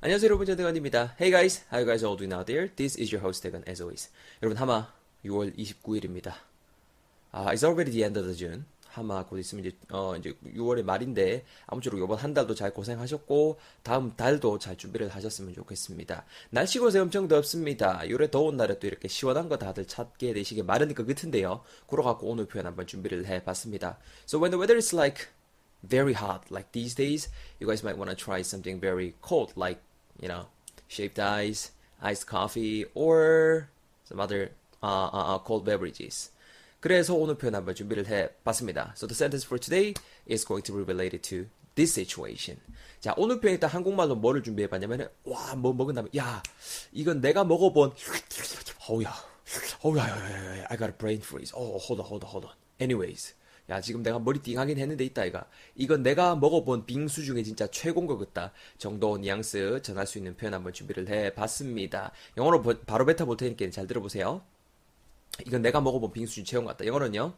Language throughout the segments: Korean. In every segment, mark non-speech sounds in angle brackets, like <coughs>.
안녕하세요 여러분 전대건입니다. Hey guys, how you guys all doing out there? This is your host 대건 as always. 여러분 하마 6월 29일입니다. 아, it's already the end of the June. 하마 곧 있으면 이제 어 이제 6월의 말인데 아무쪼록 이번 한 달도 잘 고생하셨고 다음 달도 잘 준비를 하셨으면 좋겠습니다. 날씨 곳에 엄청 덥습니다. 요래 더운 날에 또 이렇게 시원한 거 다들 찾게 마련일 것 같은데요. 그러 갖고 오늘 표현 한번 준비를 해봤습니다. So when the weather is like very hot like these days, you guys might want to try something very cold like you know, shaved ice, iced coffee, or some other uh, uh, uh, cold beverages. 그래서 오늘 표현 한번 준비를 해봤습니다. So the sentence for today is going to be related to this situation. 자, 오늘 표현 일단 한국말로 뭐를 준비해봤냐면은, 와, 뭐 먹은 다음에, 야, 이건 내가 먹어본, 어우야, 어우야, I got a brain freeze. Oh, hold on, hold on, hold on. Anyways. 야, 지금 내가 머리 띵하긴 했는데 있다, 이가. 이건 내가 먹어본 빙수 중에 진짜 최고인 것 같다. 정도 뉘앙스 전할 수 있는 표현 한번 준비를 해봤습니다. 영어로 버, 바로 뱉어볼 테니까 잘 들어보세요. 이건 내가 먹어본 빙수 중에 최고인 것 같다. 영어로는요.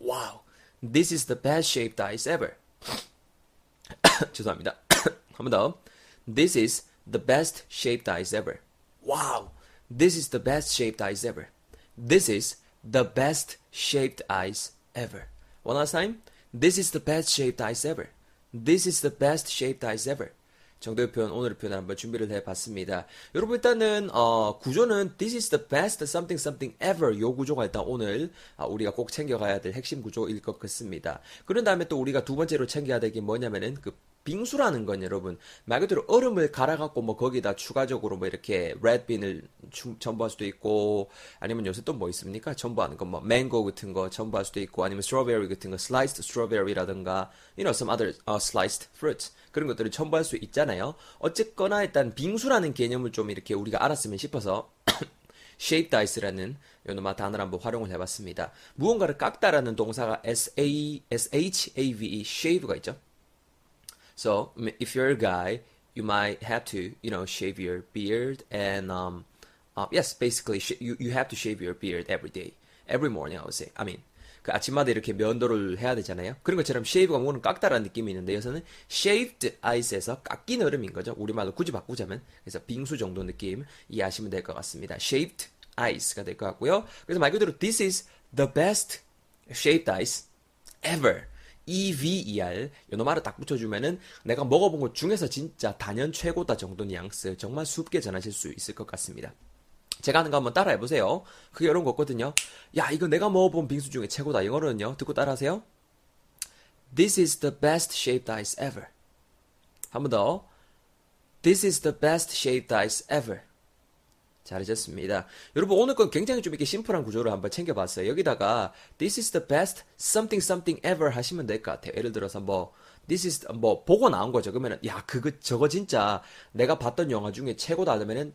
Wow, this is the best shaped ice ever. <coughs> 죄송합니다. <coughs> 한 번 더. This is the best shaped ice ever. Wow, this is the best shaped ice ever. This is the best shaped ice ever. One last time. This is the best shaped ice ever. This is the best shaped ice ever. 정도의 표현, 오늘의 표현 한번 준비를 해봤습니다. 여러분 일단은 어, 구조는 This is the best something something ever 요 구조가 일단 오늘 아, 우리가 꼭 챙겨가야 될 핵심 구조일 것 같습니다. 그런 다음에 또 우리가 두 번째로 챙겨야 될 게 뭐냐면은 그 빙수라는 건 여러분 말 그대로 얼음을 갈아갖고 뭐 거기다 추가적으로 뭐 이렇게 레드빈을 첨부할 수도 있고 아니면 요새 또 뭐 있습니까? 첨부하는 거 뭐 망고 같은 거 첨부할 수도 있고 아니면 스트로베리 같은 거 sliced strawberry라든가 you know some other uh, sliced fruits 그런 것들을 첨부할 수 있잖아요. 어쨌거나 일단 빙수라는 개념을 좀 이렇게 우리가 알았으면 싶어서 <coughs> shaped ice라는 요놈아 단어를 한번 활용을 해봤습니다. 무언가를 깎다라는 동사가 s-a s-h-a-v-e shave가 있죠. So if you're a guy, you might have to, you know, shave your beard and um, uh, yes, basically you you have to shave your beard every day, every morning. I would say. I mean. 그 아침마다 이렇게 면도를 해야 되잖아요. 그런 것처럼 shave가 뭐는 깎다라는 느낌이 있는데 여기서는 shaved ice에서 깎인 얼음인 거죠. 우리말로 굳이 바꾸자면 그래서 빙수 정도 느낌 이해하시면 될 것 같습니다. shaved ice가 될 것 같고요. 그래서 말 그대로 this is the best shaved ice ever. EVER 요놈 말을 딱 붙여주면은 내가 먹어본 것 중에서 진짜 단연 최고다 정도 뉘앙스 정말 쉽게 전하실 수 있을 것 같습니다. 제가 하는 거 한번 따라해 보세요. 그게 이런 거거든요. 야, 이거 내가 먹어본 빙수 중에 최고다. 이거는요. 듣고 따라하세요. This is the best shaped ice ever. 한 번 더. This is the best shaped ice ever. 잘하셨습니다. 여러분 오늘 건 굉장히 좀 이렇게 심플한 구조를 한번 챙겨봤어요. 여기다가 This is the best something something ever 하시면 될 것 같아요. 예를 들어서 뭐 This is 뭐 보고 나온 거죠. 그러면은 야 그거 저거 진짜 내가 봤던 영화 중에 최고다 그러면은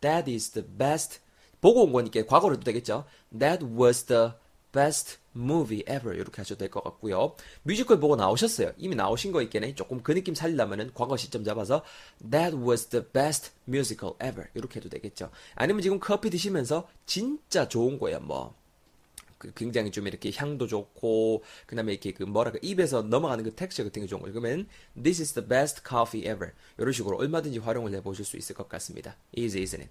That is the best 보고 온 거니까 과거로 도 되겠죠. That was the best movie ever 이렇게 하셔도 될 것 같고요. 뮤지컬 보고 나오셨어요. 이미 나오신 거 있겠네. 조금 그 느낌 살리려면은 과거 시점 잡아서 That was the best musical ever 이렇게 해도 되겠죠. 아니면 지금 커피 드시면서 진짜 좋은 거예요. 뭐그 굉장히 좀 이렇게 향도 좋고 그다음에 이렇게 그 뭐랄까 입에서 넘어가는 그 텍스처 같은 게 좋은 거예요. 그러면 This is the best coffee ever 이런 식으로 얼마든지 활용을 해보실 수 있을 것 같습니다. Easy, isn't it?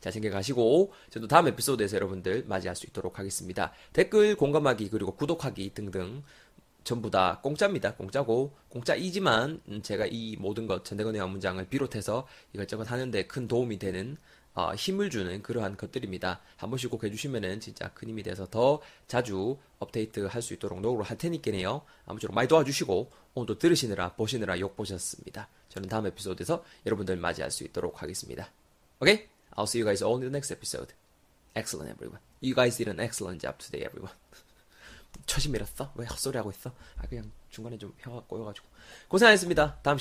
자, 챙겨가시고, 저도 다음 에피소드에서 여러분들 맞이할 수 있도록 하겠습니다. 댓글, 공감하기, 그리고 구독하기 등등 전부 다 공짜입니다. 공짜고, 공짜이지만, 제가 이 모든 것, 전대건의 문장을 비롯해서 이것저것 하는데 큰 도움이 되는, 어, 힘을 주는 그러한 것들입니다. 한 번씩 꼭 해주시면은 진짜 큰 힘이 돼서 더 자주 업데이트 할 수 있도록 노력을 할 테니까요. 아무쪼록 많이 도와주시고, 오늘도 들으시느라, 보시느라 욕 보셨습니다. 저는 다음 에피소드에서 여러분들 맞이할 수 있도록 하겠습니다. 오케이? I'll see you guys all in the next episode. Excellent, everyone. You guys did an excellent job today, everyone. 처심 밀었어? 왜 헛소리 하고 있어? 아, 그냥 중간에 좀 혀가 꼬여가지고. 고생하셨습니다. 다음